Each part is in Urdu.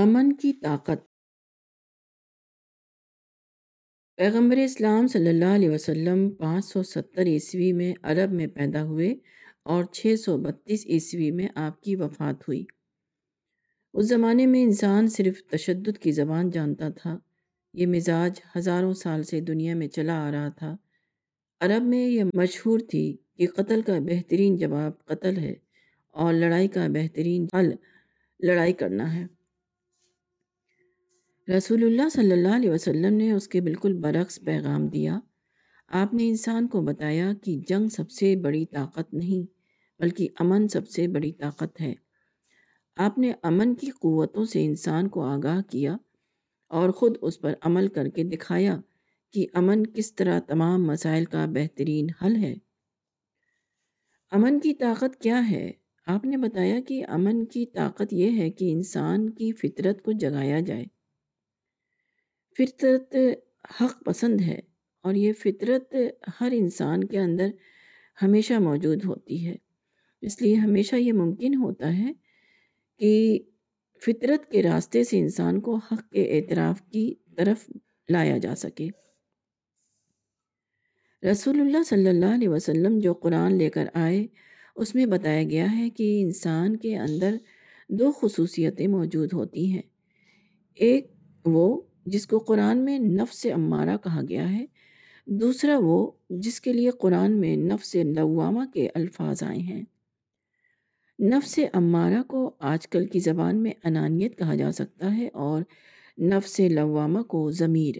امن کی طاقت۔ پیغمبر اسلام صلی اللہ علیہ وسلم پانچ سو ستر عیسوی میں عرب میں پیدا ہوئے اور چھ سو بتیس عیسوی میں آپ کی وفات ہوئی۔ اس زمانے میں انسان صرف تشدد کی زبان جانتا تھا۔ یہ مزاج ہزاروں سال سے دنیا میں چلا آ رہا تھا۔ عرب میں یہ مشہور تھی کہ قتل کا بہترین جواب قتل ہے اور لڑائی کا بہترین حل لڑائی کرنا ہے۔ رسول اللہ صلی اللہ علیہ وسلم نے اس کے بالکل برعکس پیغام دیا۔ آپ نے انسان کو بتایا کہ جنگ سب سے بڑی طاقت نہیں، بلکہ امن سب سے بڑی طاقت ہے۔ آپ نے امن کی قوتوں سے انسان کو آگاہ کیا اور خود اس پر عمل کر کے دکھایا کہ امن کس طرح تمام مسائل کا بہترین حل ہے۔ امن کی طاقت کیا ہے؟ آپ نے بتایا کہ امن کی طاقت یہ ہے کہ انسان کی فطرت کو جگایا جائے۔ فطرت حق پسند ہے اور یہ فطرت ہر انسان کے اندر ہمیشہ موجود ہوتی ہے۔ اس لیے ہمیشہ یہ ممکن ہوتا ہے کہ فطرت کے راستے سے انسان کو حق کے اعتراف کی طرف لایا جا سکے۔ رسول اللہ صلی اللہ علیہ وسلم جو قرآن لے کر آئے، اس میں بتایا گیا ہے کہ انسان کے اندر دو خصوصیتیں موجود ہوتی ہیں۔ ایک وہ جس کو قرآن میں نفس امارہ کہا گیا ہے، دوسرا وہ جس کے لیے قرآن میں نفس لوامہ کے الفاظ آئے ہیں۔ نفس امارہ کو آج کل کی زبان میں انانیت کہا جا سکتا ہے اور نفس لوامہ کو ضمیر۔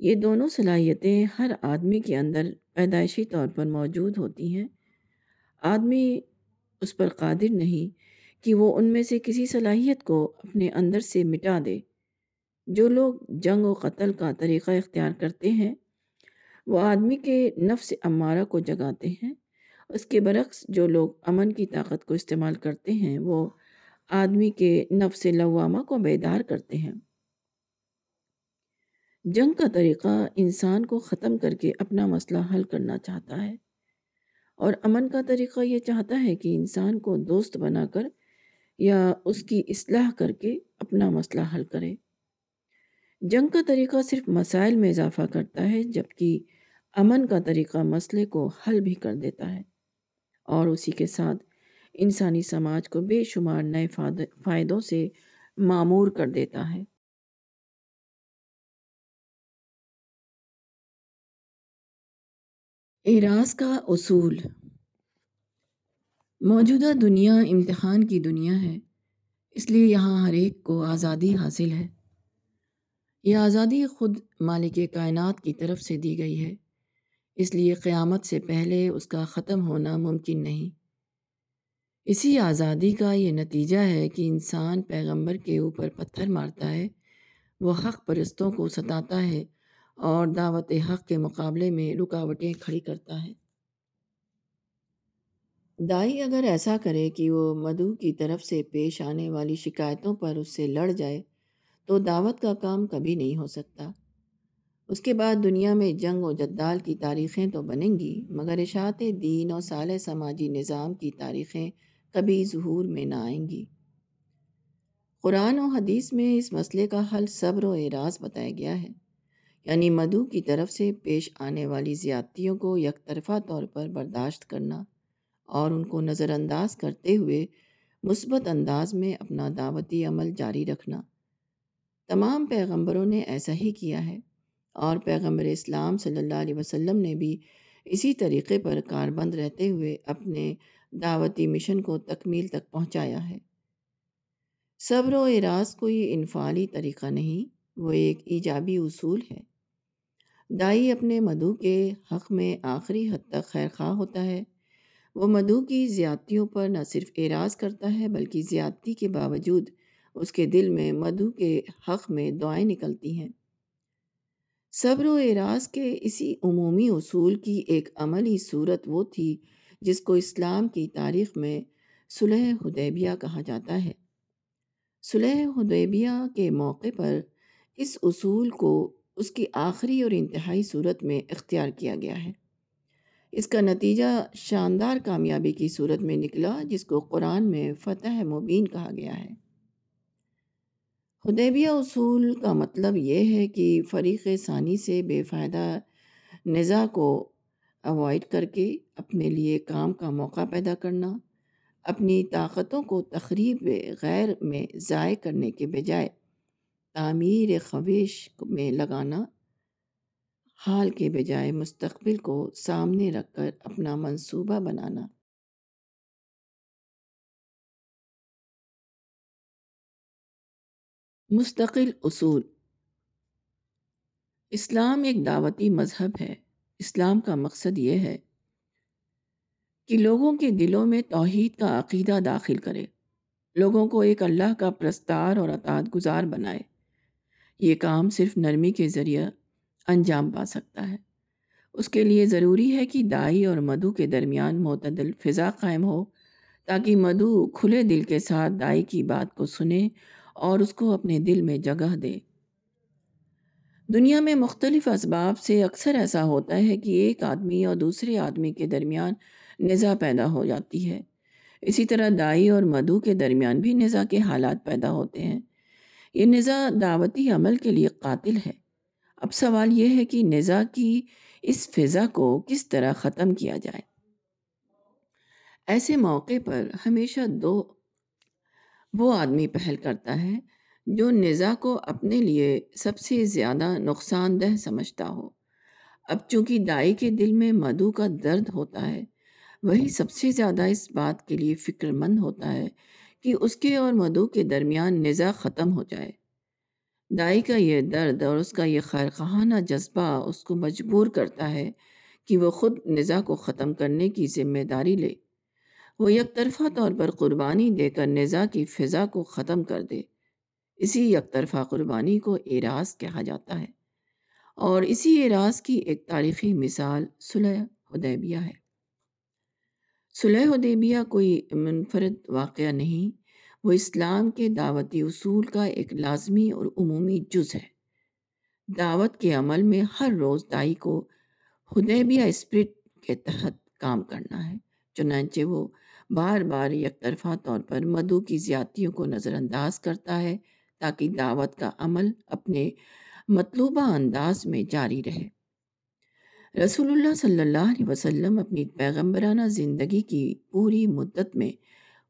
یہ دونوں صلاحیتیں ہر آدمی کے اندر پیدائشی طور پر موجود ہوتی ہیں۔ آدمی اس پر قادر نہیں کہ وہ ان میں سے کسی صلاحیت کو اپنے اندر سے مٹا دے۔ جو لوگ جنگ و قتل کا طریقہ اختیار کرتے ہیں، وہ آدمی کے نفس امارہ کو جگاتے ہیں۔ اس کے برعکس، جو لوگ امن کی طاقت کو استعمال کرتے ہیں، وہ آدمی کے نفس لوامہ کو بیدار کرتے ہیں۔ جنگ کا طریقہ انسان کو ختم کر کے اپنا مسئلہ حل کرنا چاہتا ہے۔ اور امن کا طریقہ یہ چاہتا ہے کہ انسان کو دوست بنا کر یا اس کی اصلاح کر کے اپنا مسئلہ حل کرے۔ جنگ کا طریقہ صرف مسائل میں اضافہ کرتا ہے، جبکہ امن کا طریقہ مسئلے کو حل بھی کر دیتا ہے۔ اور اسی کے ساتھ انسانی سماج کو بے شمار نئے فائدوں سے معمور کر دیتا ہے۔ اعراض کا اصول۔ موجودہ دنیا امتحان کی دنیا ہے، اس لیے یہاں ہر ایک کو آزادی حاصل ہے۔ یہ آزادی خود مالک کائنات کی طرف سے دی گئی ہے۔ اس لیے قیامت سے پہلے اس کا ختم ہونا ممکن نہیں۔ اسی آزادی کا یہ نتیجہ ہے کہ انسان پیغمبر کے اوپر پتھر مارتا ہے، وہ حق پرستوں کو ستاتا ہے اور دعوت حق کے مقابلے میں رکاوٹیں کھڑی کرتا ہے۔ دائی اگر ایسا کرے کہ وہ مدو کی طرف سے پیش آنے والی شکایتوں پر اس سے لڑ جائے تو دعوت کا کام کبھی نہیں ہو سکتا۔ اس کے بعد دنیا میں جنگ و جدال کی تاریخیں تو بنیں گی، مگر اشاعت دین اور سال سماجی نظام کی تاریخیں کبھی ظہور میں نہ آئیں گی۔ قرآن و حدیث میں اس مسئلے کا حل صبر و اعراض بتایا گیا ہے۔ یعنی مدو کی طرف سے پیش آنے والی زیادتیوں کو یک طرفہ طور پر برداشت کرنا اور ان کو نظر انداز کرتے ہوئے مثبت انداز میں اپنا دعوتی عمل جاری رکھنا۔ تمام پیغمبروں نے ایسا ہی کیا ہے۔ اور پیغمبر اسلام صلی اللہ علیہ وسلم نے بھی اسی طریقے پر کاربند رہتے ہوئے اپنے دعوتی مشن کو تکمیل تک پہنچایا ہے۔ صبر و اراض کوئی انفعالی طریقہ نہیں، وہ ایک ایجابی اصول ہے۔ دائی اپنے مدعو کے حق میں آخری حد تک خیر خواہ ہوتا ہے۔ وہ مدعو کی زیادتیوں پر نہ صرف اعراض کرتا ہے، بلکہ زیادتی کے باوجود اس کے دل میں مدھو کے حق میں دعائیں نکلتی ہیں۔ صبر و اعراض کے اسی عمومی اصول کی ایک عملی صورت وہ تھی جس کو اسلام کی تاریخ میں صلح حدیبیہ کہا جاتا ہے۔ صلح حدیبیہ کے موقع پر اس اصول کو اس کی آخری اور انتہائی صورت میں اختیار کیا گیا ہے۔ اس کا نتیجہ شاندار کامیابی کی صورت میں نکلا جس کو قرآن میں فتح مبین کہا گیا ہے۔ حدیبیہ اصول کا مطلب یہ ہے کہ فریق ثانی سے بے فائدہ نزا کو اوائڈ کر کے اپنے لیے کام کا موقع پیدا کرنا، اپنی طاقتوں کو تقریب غیر میں ضائع کرنے کے بجائے تعمیر خویش میں لگانا، حال کے بجائے مستقبل کو سامنے رکھ کر اپنا منصوبہ بنانا۔ مستقل اصول۔ اسلام ایک دعوتی مذہب ہے۔ اسلام کا مقصد یہ ہے کہ لوگوں کے دلوں میں توحید کا عقیدہ داخل کرے۔ لوگوں کو ایک اللہ کا پرستار اور اطاعت گزار بنائے۔ یہ کام صرف نرمی کے ذریعہ انجام پا سکتا ہے۔ اس کے لیے ضروری ہے کہ دائی اور مدو کے درمیان معتدل فضا قائم ہو تاکہ مدو کھلے دل کے ساتھ دائی کی بات کو سنے اور اس کو اپنے دل میں جگہ دے دنیا میں مختلف اسباب سے اکثر ایسا ہوتا ہے کہ ایک آدمی اور دوسرے آدمی کے درمیان نزا پیدا ہو جاتی ہے۔ اسی طرح دائی اور مدو کے درمیان بھی نزا کے حالات پیدا ہوتے ہیں۔ یہ نزا دعوتی عمل کے لیے قاتل ہے۔ اب سوال یہ ہے کہ نزا کی اس فضا کو کس طرح ختم کیا جائے؟ ایسے موقع پر ہمیشہ دو وہ آدمی پہل کرتا ہے جو نزا کو اپنے لیے سب سے زیادہ نقصان دہ سمجھتا ہو۔ اب چونکہ دائی کے دل میں مدو کا درد ہوتا ہے، وہی سب سے زیادہ اس بات کے لیے فکر مند ہوتا ہے کہ اس کے اور مدو کے درمیان نزا ختم ہو جائے۔ دائی کا یہ درد اور اس کا یہ خیر جذبہ اس کو مجبور کرتا ہے کہ وہ خود نزا کو ختم کرنے کی ذمہ داری لے۔ وہ یک طرفہ طور پر قربانی دے کر نزا کی فضا کو ختم کر دے۔ اسی یک طرفہ قربانی کو اعراض کہا جاتا ہے۔ اور اسی اعراض کی ایک تاریخی مثال صلح حدیبیہ ہے۔ صلح حدیبیہ کوئی منفرد واقعہ نہیں، وہ اسلام کے دعوتی اصول کا ایک لازمی اور عمومی جز ہے۔ دعوت کے عمل میں ہر روز دائی کو حدیبیہ اسپرٹ کے تحت کام کرنا ہے، چنانچہ وہ بار بار یک طرفہ طور پر مدو کی زیادتیوں کو نظر انداز کرتا ہے تاکہ دعوت کا عمل اپنے مطلوبہ انداز میں جاری رہے۔ رسول اللہ صلی اللہ علیہ وسلم اپنی پیغمبرانہ زندگی کی پوری مدت میں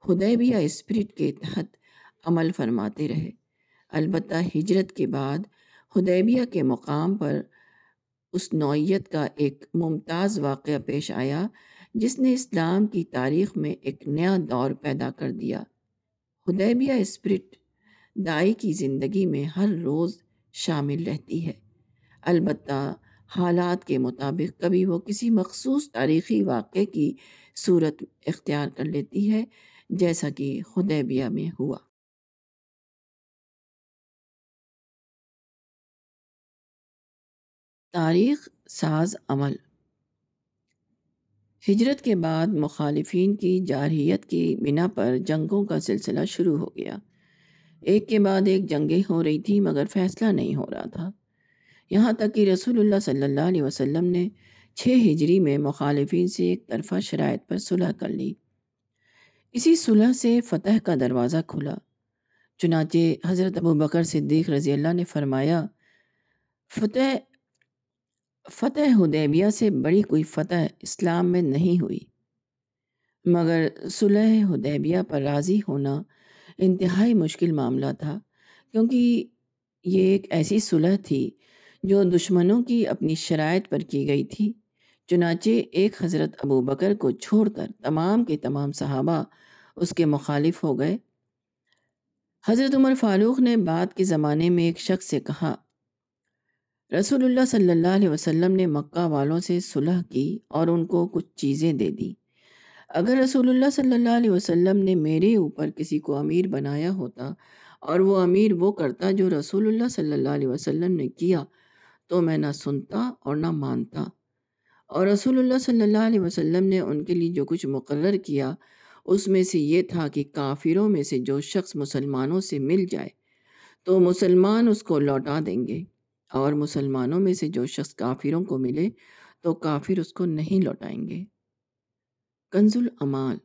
حدیبیہ اسپرٹ کے تحت عمل فرماتے رہے۔ البتہ ہجرت کے بعد حدیبیہ کے مقام پر اس نوعیت کا ایک ممتاز واقعہ پیش آیا جس نے اسلام کی تاریخ میں ایک نیا دور پیدا کر دیا۔ حدیبیہ اسپرٹ دائی کی زندگی میں ہر روز شامل رہتی ہے۔ البتہ حالات کے مطابق کبھی وہ کسی مخصوص تاریخی واقعے کی صورت اختیار کر لیتی ہے، جیسا کہ حدیبیہ میں ہوا۔ تاریخ ساز عمل ہجرت کے بعد مخالفین کی جارحیت کی بنا پر جنگوں کا سلسلہ شروع ہو گیا۔ ایک کے بعد ایک جنگیں ہو رہی تھی مگر فیصلہ نہیں ہو رہا تھا۔ یہاں تک کہ رسول اللہ صلی اللہ علیہ وسلم نے چھ ہجری میں مخالفین سے ایک طرفہ شرائط پر صلح کر لی۔ اسی صلح سے فتح کا دروازہ کھلا۔ چنانچہ حضرت ابو بکر صدیق رضی اللہ نے فرمایا، فتح فتح حدیبیہ سے بڑی کوئی فتح اسلام میں نہیں ہوئی۔ مگر صلح حدیبیہ پر راضی ہونا انتہائی مشکل معاملہ تھا، کیونکہ یہ ایک ایسی صلح تھی جو دشمنوں کی اپنی شرائط پر کی گئی تھی۔ چنانچہ ایک حضرت ابو بکر کو چھوڑ کر تمام کے تمام صحابہ اس کے مخالف ہو گئے۔ حضرت عمر فاروق نے بعد کے زمانے میں ایک شخص سے کہا رسول اللہ صلی اللہ علیہ وسلم نے مکہ والوں سے صلح کی اور ان کو کچھ چیزیں دے دی۔ اگر رسول اللہ صلی اللہ علیہ وسلم نے میرے اوپر کسی کو امیر بنایا ہوتا اور وہ امیر وہ کرتا جو رسول اللہ صلی اللہ علیہ وسلم نے کیا، تو میں نہ سنتا اور نہ مانتا۔ اور رسول اللہ صلی اللہ علیہ وسلم نے ان کے لیے جو کچھ مقرر کیا، اس میں سے یہ تھا کہ کافروں میں سے جو شخص مسلمانوں سے مل جائے، تو مسلمان اس کو لوٹا دیں گے۔ اور مسلمانوں میں سے جو شخص کافروں کو ملے، تو کافر اس کو نہیں لوٹائیں گے۔ کنز العمال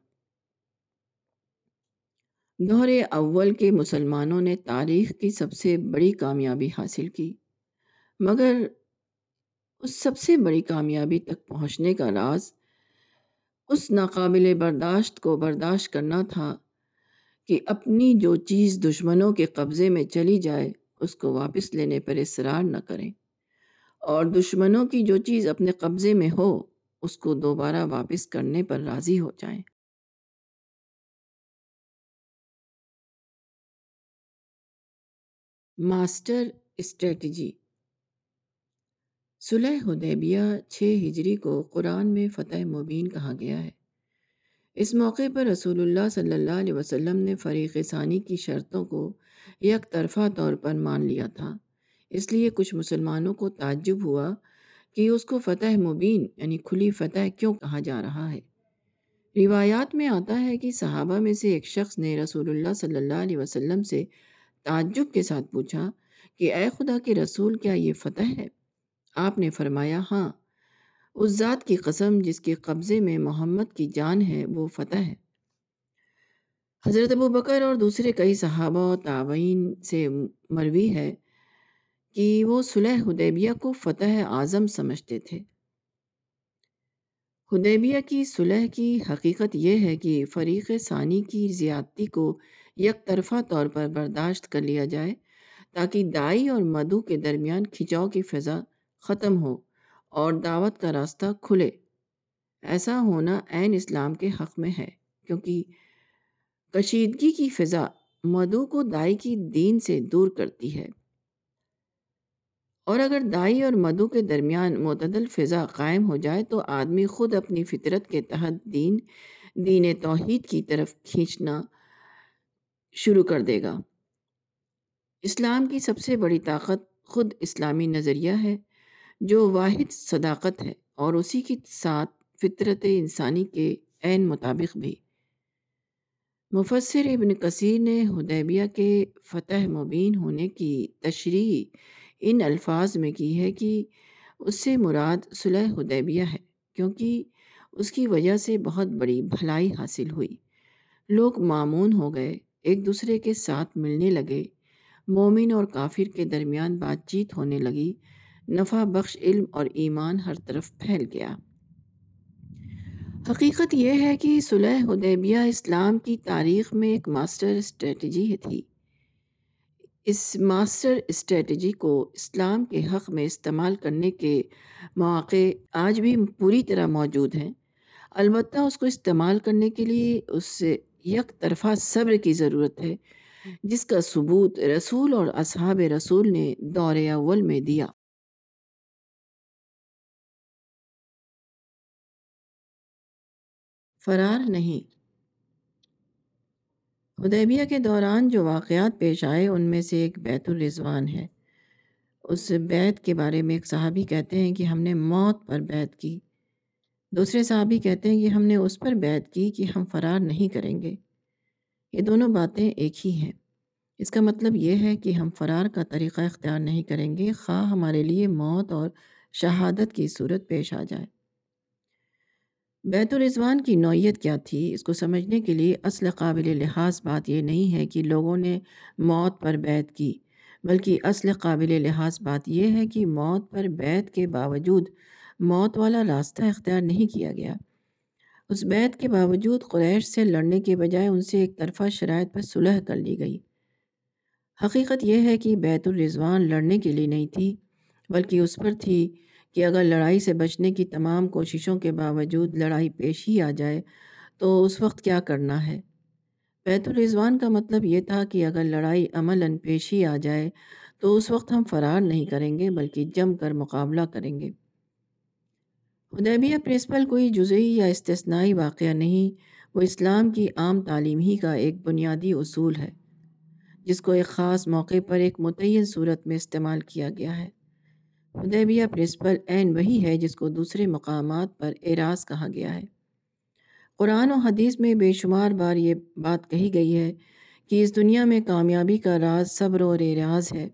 دور اول کے مسلمانوں نے تاریخ کی سب سے بڑی کامیابی حاصل کی، مگر اس سب سے بڑی کامیابی تک پہنچنے کا راز اس ناقابل برداشت کو برداشت کرنا تھا کہ اپنی جو چیز دشمنوں کے قبضے میں چلی جائے اس کو واپس لینے پر اصرار نہ کریں۔ اور دشمنوں کی جو چیز اپنے قبضے میں ہو، اس کو دوبارہ واپس کرنے پر راضی ہو جائیں۔ ماسٹر اسٹریٹجی صلح حدیبیہ چھ ہجری کو قرآن میں فتح مبین کہا گیا ہے۔ اس موقع پر رسول اللہ صلی اللہ علیہ وسلم نے فریق ثانی کی شرطوں کو یک طرفہ طور پر مان لیا تھا۔ اس لیے کچھ مسلمانوں کو تعجب ہوا کہ اس کو فتح مبین یعنی کھلی فتح کیوں کہا جا رہا ہے۔ روایات میں آتا ہے کہ صحابہ میں سے ایک شخص نے رسول اللہ صلی اللہ علیہ وسلم سے تعجب کے ساتھ پوچھا کہ اے خدا کے رسول کیا یہ فتح ہے؟ آپ نے فرمایا ہاں۔ اس ذات کی قسم جس کے قبضے میں محمد کی جان ہے، وہ فتح ہے۔ حضرت ابو بکر اور دوسرے کئی صحابہ و تعوین سے مروی ہے کہ وہ صلح حدیبیہ کو فتح اعظم سمجھتے تھے۔ حدیبیہ کی صلح کی حقیقت یہ ہے کہ فریق ثانی کی زیادتی کو یک طرفہ طور پر برداشت کر لیا جائے تاکہ دائی اور مدو کے درمیان کھچاؤ کی فضا ختم ہو اور دعوت کا راستہ کھلے۔ ایسا ہونا عین اسلام کے حق میں ہے کیونکہ کشیدگی کی فضا مدو کو دائی کی دین سے دور کرتی ہے۔ اور اگر دائی اور مدو کے درمیان معتدل فضا قائم ہو جائے تو آدمی خود اپنی فطرت کے تحت دین دین توحید کی طرف کھینچنا شروع کر دے گا۔ اسلام کی سب سے بڑی طاقت خود اسلامی نظریہ ہے، جو واحد صداقت ہے اور اسی کی ساتھ فطرت انسانی کے عین مطابق بھی۔ مفسر ابن کثیر نے حدیبیہ کے فتح مبین ہونے کی تشریح ان الفاظ میں کی ہے کہ اس سے مراد صلح حدیبیہ ہے، کیونکہ اس کی وجہ سے بہت بڑی بھلائی حاصل ہوئی۔ لوگ معمون ہو گئے، ایک دوسرے کے ساتھ ملنے لگے۔ مومن اور کافر کے درمیان بات چیت ہونے لگی۔ نفع بخش، علم اور ایمان ہر طرف پھیل گیا۔ حقیقت یہ ہے کہ صلح حدیبیہ اسلام کی تاریخ میں ایک ماسٹر اسٹریٹجی تھی۔ اس ماسٹر اسٹریٹجی کو اسلام کے حق میں استعمال کرنے کے مواقع آج بھی پوری طرح موجود ہیں۔ البتہ اس کو استعمال کرنے کے لیے اس سے یک طرفہ صبر کی ضرورت ہے، جس کا ثبوت رسول اور اصحاب رسول نے دور اول میں دیا۔ فرار نہیں۔ حدیبیہ کے دوران جو واقعات پیش آئے، ان میں سے ایک بیت الرضوان ہے۔ اس بیت کے بارے میں ایک صحابی کہتے ہیں کہ ہم نے موت پر بیت کی۔ دوسرے صحابی کہتے ہیں کہ ہم نے اس پر بیت کی کہ ہم فرار نہیں کریں گے۔ یہ دونوں باتیں ایک ہی ہیں۔ اس کا مطلب یہ ہے کہ ہم فرار کا طریقہ اختیار نہیں کریں گے، خواہ ہمارے لیے موت اور شہادت کی صورت پیش آ جائے۔ بیت الرضوان کی نوعیت کیا تھی؟ اس کو سمجھنے کے لیے اصل قابل لحاظ بات یہ نہیں ہے کہ لوگوں نے موت پر بیت کی، بلکہ اصل قابل لحاظ بات یہ ہے کہ موت پر بیت کے باوجود موت والا راستہ اختیار نہیں کیا گیا۔ اس بیت کے باوجود قریش سے لڑنے کے بجائے ان سے ایک طرفہ شرائط پر صلح کر لی گئی۔ حقیقت یہ ہے کہ بیت الرضوان لڑنے کے لیے نہیں تھی، بلکہ اس پر تھی۔ کہ اگر لڑائی سے بچنے کی تمام کوششوں کے باوجود لڑائی پیش ہی آ جائے، تو اس وقت کیا کرنا ہے؟ بیت الرضوان کا مطلب یہ تھا کہ اگر لڑائی عملاً پیش ہی آ جائے، تو اس وقت ہم فرار نہیں کریں گے، بلکہ جم کر مقابلہ کریں گے۔ حدیبیہ پرنسپل کوئی جزئی یا استثنائی واقعہ نہیں، وہ اسلام کی عام تعلیم ہی کا ایک بنیادی اصول ہے، جس کو ایک خاص موقع پر ایک متعین صورت میں استعمال کیا گیا ہے۔ حدیبیہ پرنسپل عین وہی ہے جس کو دوسرے مقامات پر اعراض کہا گیا ہے۔ قرآن و حدیث میں بے شمار بار یہ بات کہی گئی ہے کہ اس دنیا میں کامیابی کا راز صبر اور اعراض ہے۔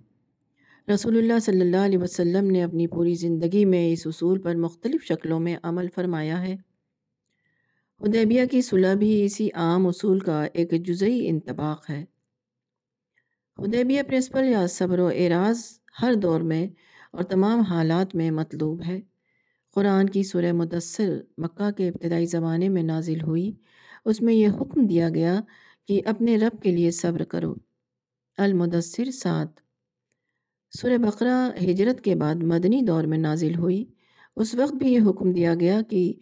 رسول اللہ صلی اللہ علیہ وسلم نے اپنی پوری زندگی میں اس اصول پر مختلف شکلوں میں عمل فرمایا ہے۔ حدیبیہ کی صلح بھی اسی عام اصول کا ایک جزئی انتباق ہے۔ حدیبیہ پرنسپل یا صبر و اعراض ہر دور میں اور تمام حالات میں مطلوب ہے۔ قرآن کی سورہ مدثر مکہ کے ابتدائی زمانے میں نازل ہوئی۔ اس میں یہ حکم دیا گیا کہ اپنے رب کے لیے صبر کرو۔ المدثر سات۔ سورہ بقرہ ہجرت کے بعد مدنی دور میں نازل ہوئی۔ اس وقت بھی یہ حکم دیا گیا کہ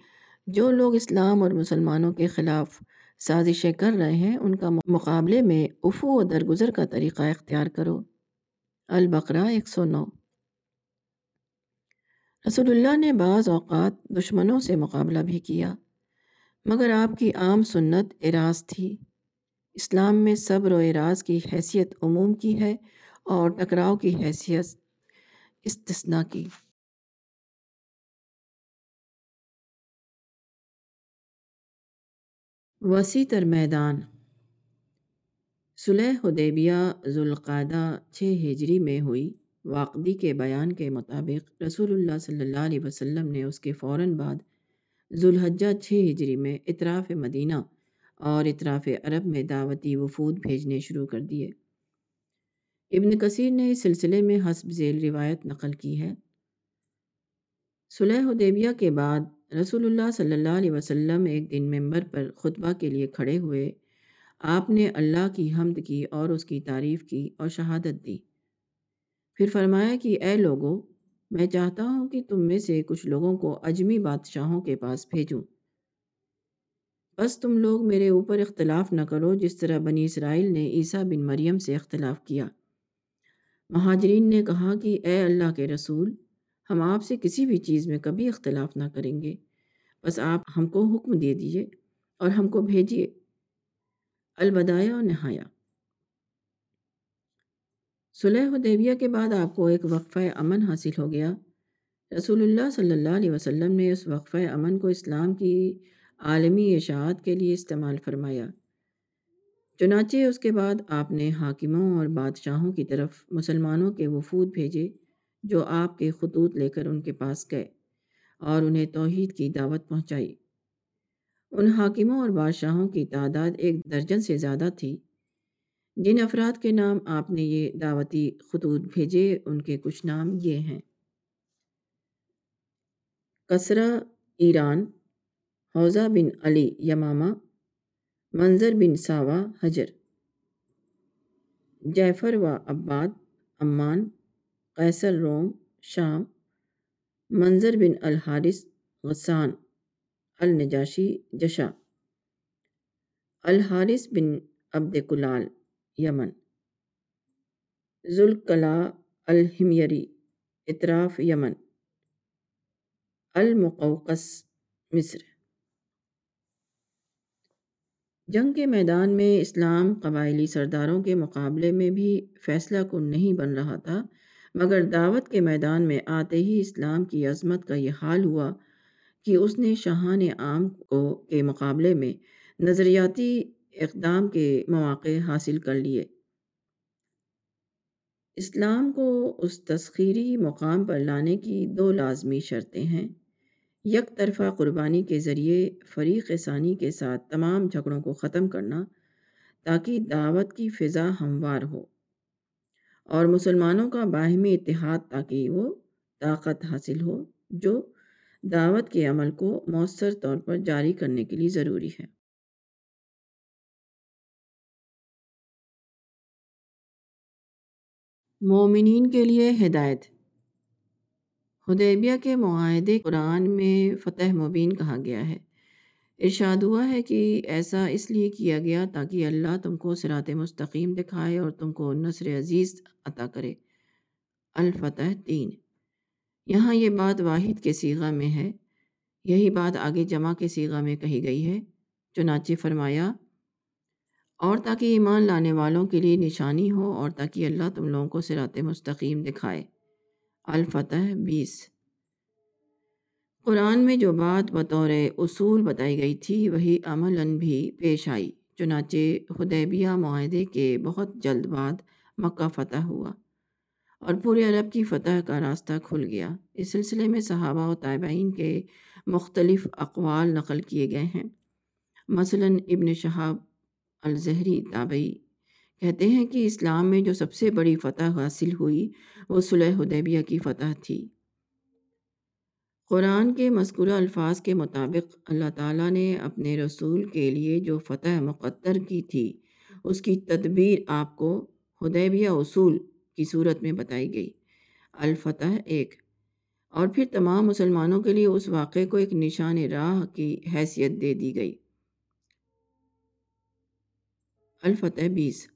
جو لوگ اسلام اور مسلمانوں کے خلاف سازشیں کر رہے ہیں، ان کا مقابلے میں افو و درگزر کا طریقہ اختیار کرو۔ البقرہ ایک سو نو۔ رسول اللہ نے بعض اوقات دشمنوں سے مقابلہ بھی کیا، مگر آپ کی عام سنت اراض تھی۔ اسلام میں صبر و اراض کی حیثیت عموم کی ہے اور ٹکراؤ کی حیثیت استثناء کی۔ وسیع تر میدان۔ صلح حدیبیہ ذوالقعدہ چھ ہجری میں ہوئی۔ واقعی کے بیان کے مطابق رسول اللہ صلی اللہ علیہ وسلم نے اس کے فوراً بعد ذوالحجہ چھ ہجری میں اطراف مدینہ اور اطراف عرب میں دعوتی وفود بھیجنے شروع کر دیے۔ ابن کثیر نے اس سلسلے میں حسب ذیل روایت نقل کی ہے۔ صلح حدیبیہ کے بعد رسول اللہ صلی اللہ علیہ وسلم ایک دن ممبر پر خطبہ کے لیے کھڑے ہوئے، آپ نے اللہ کی حمد کی اور اس کی تعریف کی اور شہادت دی۔ پھر فرمایا کہ اے لوگوں، میں چاہتا ہوں کہ تم میں سے کچھ لوگوں کو اجمی بادشاہوں کے پاس بھیجوں۔ بس تم لوگ میرے اوپر اختلاف نہ کرو، جس طرح بنی اسرائیل نے عیسیٰ بن مریم سے اختلاف کیا۔ مہاجرین نے کہا کہ اے اللہ کے رسول، ہم آپ سے کسی بھی چیز میں کبھی اختلاف نہ کریں گے۔ بس آپ ہم کو حکم دے دیجیے اور ہم کو بھیجیے البدایا اور نہایا صلح حدیبیہ کے بعد آپ کو ایک وقفہ امن حاصل ہو گیا۔ رسول اللہ صلی اللہ علیہ وسلم نے اس وقفہ امن کو اسلام کی عالمی اشاعت کے لیے استعمال فرمایا۔ چنانچہ اس کے بعد آپ نے حاکموں اور بادشاہوں کی طرف مسلمانوں کے وفود بھیجے، جو آپ کے خطوط لے کر ان کے پاس گئے اور انہیں توحید کی دعوت پہنچائی۔ ان حاکموں اور بادشاہوں کی تعداد ایک درجن سے زیادہ تھی۔ جن افراد کے نام آپ نے یہ دعوتی خطوط بھیجے، ان کے کچھ نام یہ ہیں۔ کسرا ایران، حوضہ بن علی یمامہ، منظر بن ساوا حجر۔ جعفر و عباد امان قیصر، روم، شام، منظر بن الحارث، غسان، النجاشی جشا الحارث بن عبد کلال یمن۔ ذوالکلا الحمیری اطراف یمن۔ المقوقس، مصر۔ جنگ کے میدان میں اسلام قبائلی سرداروں کے مقابلے میں بھی فیصلہ کن نہیں بن رہا تھا، مگر دعوت کے میدان میں آتے ہی اسلام کی عظمت کا یہ حال ہوا کہ اس نے شاہان عام کو کے مقابلے میں نظریاتی اقدام کے مواقع حاصل کر لیے۔ اسلام کو اس تسخیری مقام پر لانے کی دو لازمی شرطیں ہیں۔ یک طرفہ قربانی کے ذریعے فریق ثانی کے ساتھ تمام جھگڑوں کو ختم کرنا تاکہ دعوت کی فضا ہموار ہو، اور مسلمانوں کا باہمی اتحاد تاکہ وہ طاقت حاصل ہو، جو دعوت کے عمل کو مؤثر طور پر جاری کرنے کے لیے ضروری ہے۔ مومنین کے لیے ہدایت۔ حدیبیہ کے معاہدے قرآن میں فتح مبین کہا گیا ہے۔ ارشاد ہوا ہے کہ ایسا اس لیے کیا گیا تاکہ اللہ تم کو سرات مستقیم دکھائے اور تم کو نصر عزیز عطا کرے۔ الفتح تین۔ یہاں یہ بات واحد کے سیغہ میں ہے۔ یہی بات آگے جمع کے سیغہ میں کہی گئی ہے۔ چنانچہ فرمایا اور تاکہ ایمان لانے والوں کے لیے نشانی ہو اور تاکہ اللہ تم لوگوں کو سرات مستقیم دکھائے۔ الفتح بیس۔ قرآن میں جو بات بطور اصول بتائی گئی تھی، وہی عملاً بھی پیش آئی۔ چنانچہ حدیبیہ معاہدے کے بہت جلد بعد مکہ فتح ہوا اور پورے عرب کی فتح کا راستہ کھل گیا۔ اس سلسلے میں صحابہ و طائبین کے مختلف اقوال نقل کیے گئے ہیں۔ مثلا ابن شہاب الزہری تابعی۔ کہتے ہیں کہ اسلام میں جو سب سے بڑی فتح حاصل ہوئی، وہ صلح حدیبیہ کی فتح تھی۔ قرآن کے مذکورہ الفاظ کے مطابق، اللہ تعالیٰ نے اپنے رسول کے لیے جو فتح مقدر کی تھی، اس کی تدبیر آپ کو حدیبیہ اصول کی صورت میں بتائی گئی۔ الفتح ایک۔ اور پھر تمام مسلمانوں کے لیے اس واقعے کو ایک نشان راہ کی حیثیت دے دی گئی۔ الفتح بیس۔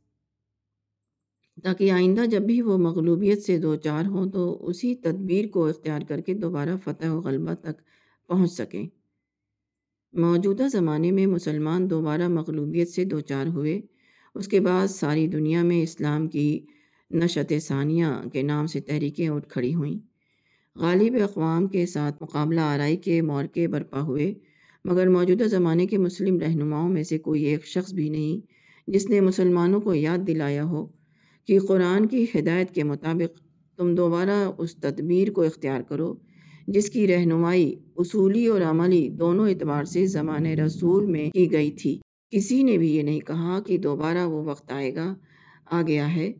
تاکہ آئندہ جب بھی وہ مغلوبیت سے دو چار ہوں تو اسی تدبیر کو اختیار کر کے دوبارہ فتح و غلبہ تک پہنچ سکیں۔ موجودہ زمانے میں مسلمان دوبارہ مغلوبیت سے دو چار ہوئے۔ اس کے بعد ساری دنیا میں اسلام کی نشت ثانیہ کے نام سے تحریکیں اٹھ کھڑی ہوئیں۔ غالب اقوام کے ساتھ مقابلہ آرائی کے مورکے برپا ہوئے۔ مگر موجودہ زمانے کے مسلم رہنماؤں میں سے کوئی ایک شخص بھی نہیں۔ جس نے مسلمانوں کو یاد دلایا ہو کہ قرآن کی ہدایت کے مطابق تم دوبارہ اس تدبیر کو اختیار کرو، جس کی رہنمائی، اصولی اور عملی دونوں اعتبار سے زمان رسول میں کی گئی تھی۔ کسی نے بھی یہ نہیں کہا کہ دوبارہ وہ وقت آئے گا، آ گیا ہے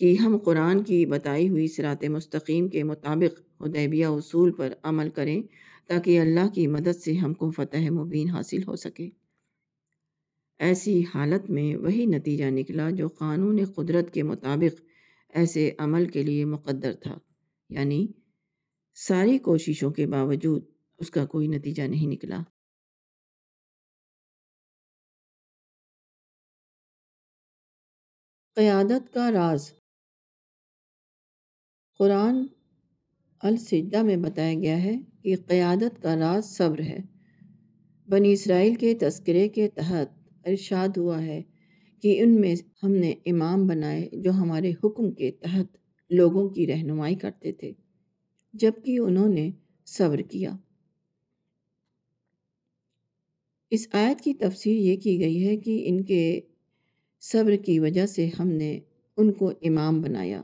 کہ ہم قرآن کی بتائی ہوئی صراط مستقیم کے مطابق حدیبیہ اصول پر عمل کریں تاکہ اللہ کی مدد سے ہم کو فتح مبین حاصل ہو سکے۔ ایسی حالت میں وہی نتیجہ نکلا جو قانون قدرت کے مطابق ایسے عمل کے لیے مقدر تھا۔ یعنی ساری کوششوں کے باوجود اس کا کوئی نتیجہ نہیں نکلا۔ قیادت کا راز۔ قرآن السجدہ میں بتایا گیا ہے کہ قیادت کا راز صبر ہے۔ بنی اسرائیل کے تذکرے کے تحت ارشاد ہوا ہے کہ ان میں ہم نے امام بنائے جو ہمارے حکم کے تحت لوگوں کی رہنمائی کرتے تھے، جبکہ انہوں نے صبر کیا۔ اس آیت کی تفسیر یہ کی گئی ہے کہ ان کے صبر کی وجہ سے ہم نے ان کو امام بنایا۔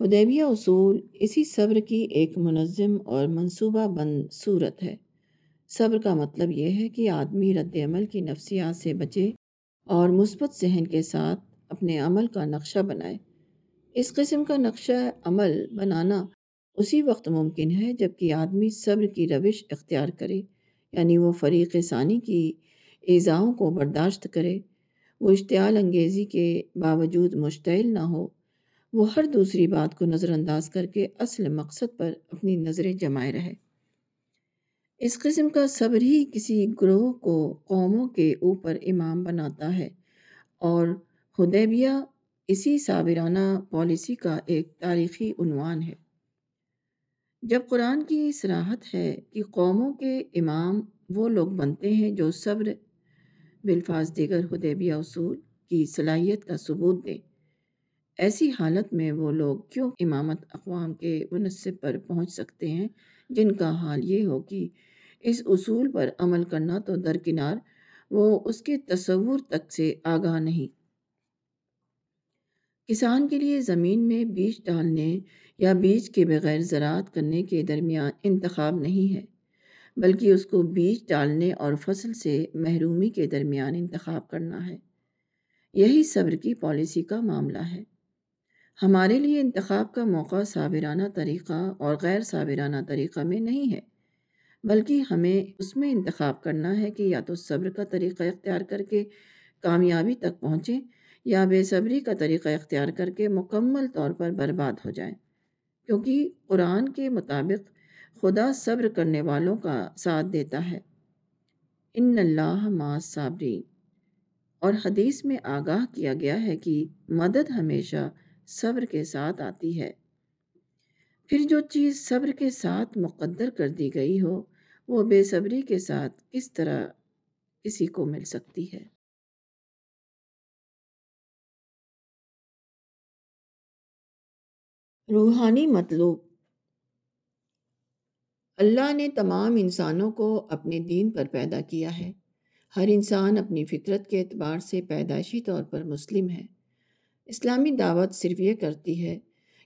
حدیبیہ اصول اسی صبر کی ایک منظم اور منصوبہ بند صورت ہے۔ صبر کا مطلب یہ ہے کہ آدمی رد عمل کی نفسیات سے بچے اور مثبت ذہن کے ساتھ اپنے عمل کا نقشہ بنائے۔ اس قسم کا نقشہ عمل بنانا اسی وقت ممکن ہے جبکہ آدمی صبر کی روش اختیار کرے یعنی وہ فریق ثانی کی ایزاؤں کو برداشت کرے۔ وہ اشتعال انگیزی کے باوجود مشتعل نہ ہو، وہ ہر دوسری بات کو نظر انداز کر کے اصل مقصد پر اپنی نظریں جمائے رہے۔ اس قسم کا صبر ہی کسی گروہ کو قوموں کے اوپر امام بناتا ہے اور حدیبیہ اسی صابرانہ پالیسی کا ایک تاریخی عنوان ہے۔ جب قرآن کی صراحت ہے کہ قوموں کے امام وہ لوگ بنتے ہیں جو صبر، بالفاظ دیگر حدیبیہ اصول کی صلاحیت کا ثبوت دیں، ایسی حالت میں وہ لوگ کیوں امامت اقوام کے منصب پر پہنچ سکتے ہیں؟ جن کا حال یہ ہو کہ اس اصول پر عمل کرنا تو درکنار، وہ اس کے تصور تک سے آگاہ نہیں۔ کسان کے لیے زمین میں بیج ڈالنے یا بیج کے بغیر زراعت کرنے کے درمیان انتخاب نہیں ہے، بلکہ اس کو بیج ڈالنے اور فصل سے محرومی کے درمیان انتخاب کرنا ہے۔ یہی صبر کی پالیسی کا معاملہ ہے۔ ہمارے لیے انتخاب کا موقع صابرانہ طریقہ اور غیر صابرانہ طریقہ میں نہیں ہے۔ بلکہ ہمیں اس میں انتخاب کرنا ہے کہ یا تو صبر کا طریقہ اختیار کر کے کامیابی تک پہنچیں یا بے صبری کا طریقہ اختیار کر کے مکمل طور پر برباد ہو جائیں۔ کیونکہ قرآن کے مطابق خدا صبر کرنے والوں کا ساتھ دیتا ہے۔ ان اللہ ما صابرین اور حدیث میں آگاہ کیا گیا ہے کہ مدد ہمیشہ صبر کے ساتھ آتی ہے۔ پھر جو چیز صبر کے ساتھ مقدر کر دی گئی ہو وہ بے صبری کے ساتھ کس طرح کسی کو مل سکتی ہے۔ روحانی مطلوب۔ اللہ نے تمام انسانوں کو اپنے دین پر پیدا کیا ہے۔ ہر انسان اپنی فطرت کے اعتبار سے پیدائشی طور پر مسلم ہے۔ اسلامی دعوت صرف یہ کرتی ہے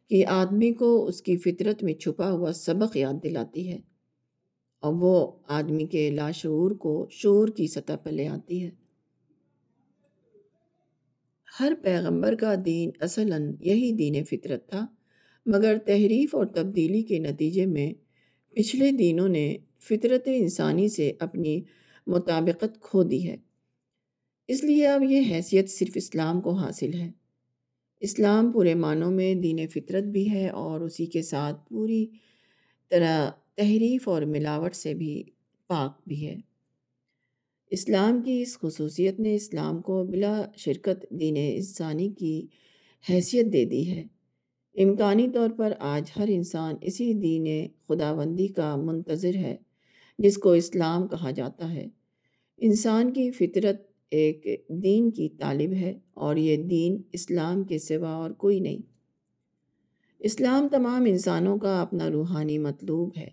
کہ آدمی کو اس کی فطرت میں چھپا ہوا سبق یاد دلاتی ہے۔ اور وہ آدمی کے لاشعور کو شعور کی سطح پر لے آتی ہے۔ ہر پیغمبر کا دین اصلاً یہی دین فطرت تھا، مگر تحریف اور تبدیلی کے نتیجے میں پچھلے دینوں نے فطرت انسانی سے اپنی مطابقت کھو دی ہے۔ اس لیے اب یہ حیثیت صرف اسلام کو حاصل ہے۔ اسلام پورے معنوں میں دین فطرت بھی ہے اور اسی کے ساتھ پوری طرح تحریف اور ملاوٹ سے بھی پاک بھی ہے۔ اسلام کی اس خصوصیت نے اسلام کو بلا شرکت دین انسانی کی حیثیت دے دی ہے۔ امکانی طور پر آج ہر انسان اسی دین خداوندی کا منتظر ہے، جس کو اسلام کہا جاتا ہے۔ انسان کی فطرت ایک دین کی طالب ہے اور یہ دین اسلام کے سوا اور کوئی نہیں۔ اسلام تمام انسانوں کا اپنا روحانی مطلوب ہے۔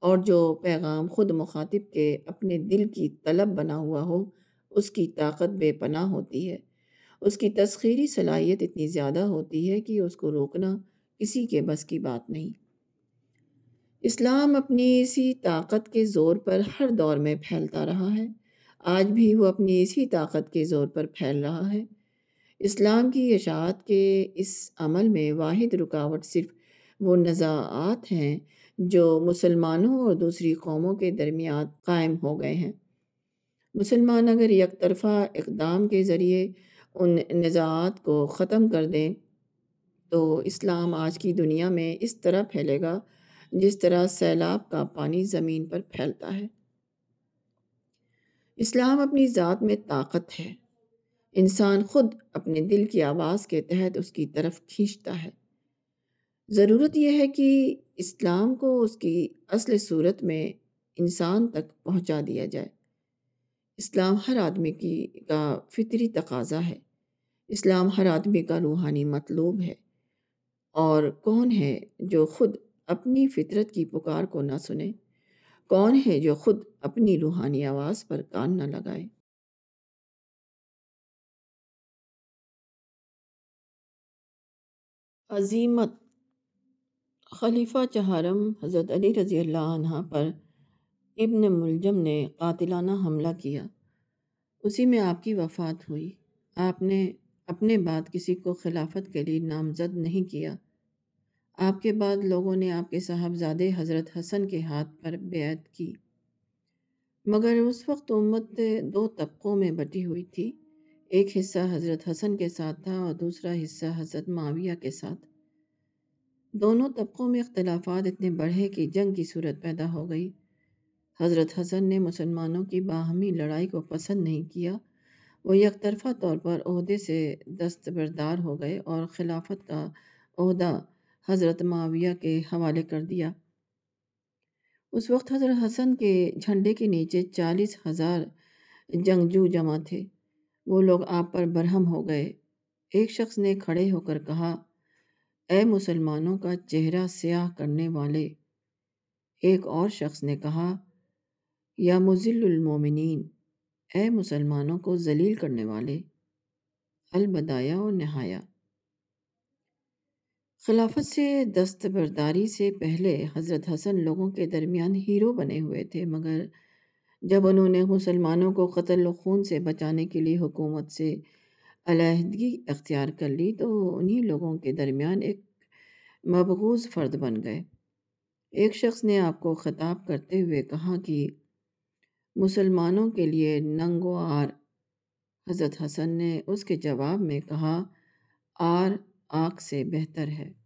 اور جو پیغام خود مخاطب کے اپنے دل کی طلب بنا ہوا ہو، اس کی طاقت بے پناہ ہوتی ہے۔ اس کی تسخیری صلاحیت اتنی زیادہ ہوتی ہے کہ اس کو روکنا کسی کے بس کی بات نہیں۔ اسلام اپنی اسی طاقت کے زور پر ہر دور میں پھیلتا رہا ہے۔ آج بھی وہ اپنی اسی طاقت کے زور پر پھیل رہا ہے۔ اسلام کی اشاعت کے اس عمل میں واحد رکاوٹ صرف وہ نزاعات ہیں جو مسلمانوں اور دوسری قوموں کے درمیان قائم ہو گئے ہیں۔ مسلمان اگر یک طرفہ اقدام کے ذریعے ان نزاعات کو ختم کر دیں تو اسلام آج کی دنیا میں اس طرح پھیلے گا جس طرح سیلاب کا پانی زمین پر پھیلتا ہے۔ اسلام اپنی ذات میں طاقت ہے۔ انسان خود اپنے دل کی آواز کے تحت اس کی طرف کھینچتا ہے۔ ضرورت یہ ہے کہ اسلام کو اس کی اصل صورت میں انسان تک پہنچا دیا جائے۔ اسلام ہر آدمی کی کا فطری تقاضا ہے۔ اسلام ہر آدمی کا روحانی مطلوب ہے۔ اور کون ہے جو خود اپنی فطرت کی پکار کو نہ سنے؟ کون ہے جو خود اپنی روحانی آواز پر کان نہ لگائے؟ عظیمت۔ خلیفہ چہارم حضرت علی رضی اللہ عنہ پر ابن ملجم نے قاتلانہ حملہ کیا۔ اسی میں آپ کی وفات ہوئی۔ آپ نے اپنے بعد کسی کو خلافت کے لیے نامزد نہیں کیا۔ آپ کے بعد لوگوں نے آپ کے صاحبزادے حضرت حسن کے ہاتھ پر بیعت کی۔ مگر اس وقت امت دو طبقوں میں بٹی ہوئی تھی۔ ایک حصہ حضرت حسن کے ساتھ تھا اور دوسرا حصہ حضرت معاویہ کے ساتھ۔ دونوں طبقوں میں اختلافات اتنے بڑھے کہ جنگ کی صورت پیدا ہو گئی۔ حضرت حسن نے مسلمانوں کی باہمی لڑائی کو پسند نہیں کیا۔ وہ یک طرفہ طور پر عہدے سے دستبردار ہو گئے اور خلافت کا عہدہ حضرت معاویہ کے حوالے کر دیا۔ اس وقت حضرت حسن کے جھنڈے کے نیچے چالیس ہزار جنگجو جمع تھے۔ وہ لوگ آپ پر برہم ہو گئے۔ ایک شخص نے کھڑے ہو کر کہا، اے مسلمانوں کا چہرہ سیاہ کرنے والے ایک اور شخص نے کہا، یا مزل المومنین، اے مسلمانوں کو ذلیل کرنے والے البدایا و نہایا خلافت سے دستبرداری سے پہلے حضرت حسن لوگوں کے درمیان ہیرو بنے ہوئے تھے، مگر جب انہوں نے مسلمانوں کو قتل و خون سے بچانے کے لیے حکومت سے علیحدگی اختیار کر لی تو انہی لوگوں کے درمیان ایک مبغوض فرد بن گئے۔ ایک شخص نے آپ کو خطاب کرتے ہوئے کہا کہ مسلمانوں کے لیے ننگ و آر۔ حضرت حسن نے اس کے جواب میں کہا، آر آگ سے بہتر ہے۔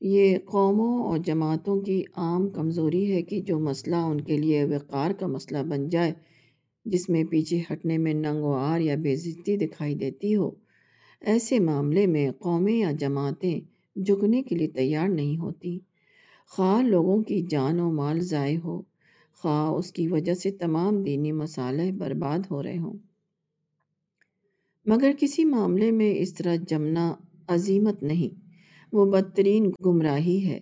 یہ قوموں اور جماعتوں کی عام کمزوری ہے کہ جو مسئلہ ان کے لیے وقار کا مسئلہ بن جائے، جس میں پیچھے ہٹنے میں ننگ و آر یا بےزتی دکھائی دیتی ہو۔ ایسے معاملے میں قومیں یا جماعتیں جھکنے کے لیے تیار نہیں ہوتی۔ خواہ لوگوں کی جان و مال ضائع ہو، خواہ اس کی وجہ سے تمام دینی مسالح برباد ہو رہے ہوں۔ مگر کسی معاملے میں اس طرح جمنا عظیمت نہیں۔ وہ بدترین گمراہی ہے۔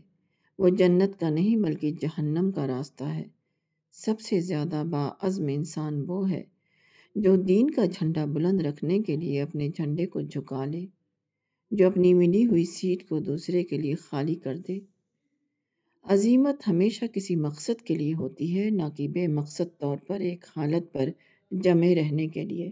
وہ جنت کا نہیں بلکہ جہنم کا راستہ ہے۔ سب سے زیادہ باعزم انسان وہ ہے جو دین کا جھنڈا بلند رکھنے کے لیے اپنے جھنڈے کو جھکا لے، جو اپنی ملی ہوئی سیٹ کو دوسرے کے لیے خالی کر دے۔ عظیمت ہمیشہ کسی مقصد کے لیے ہوتی ہے، نہ کہ بے مقصد طور پر ایک حالت پر جمے رہنے کے لیے۔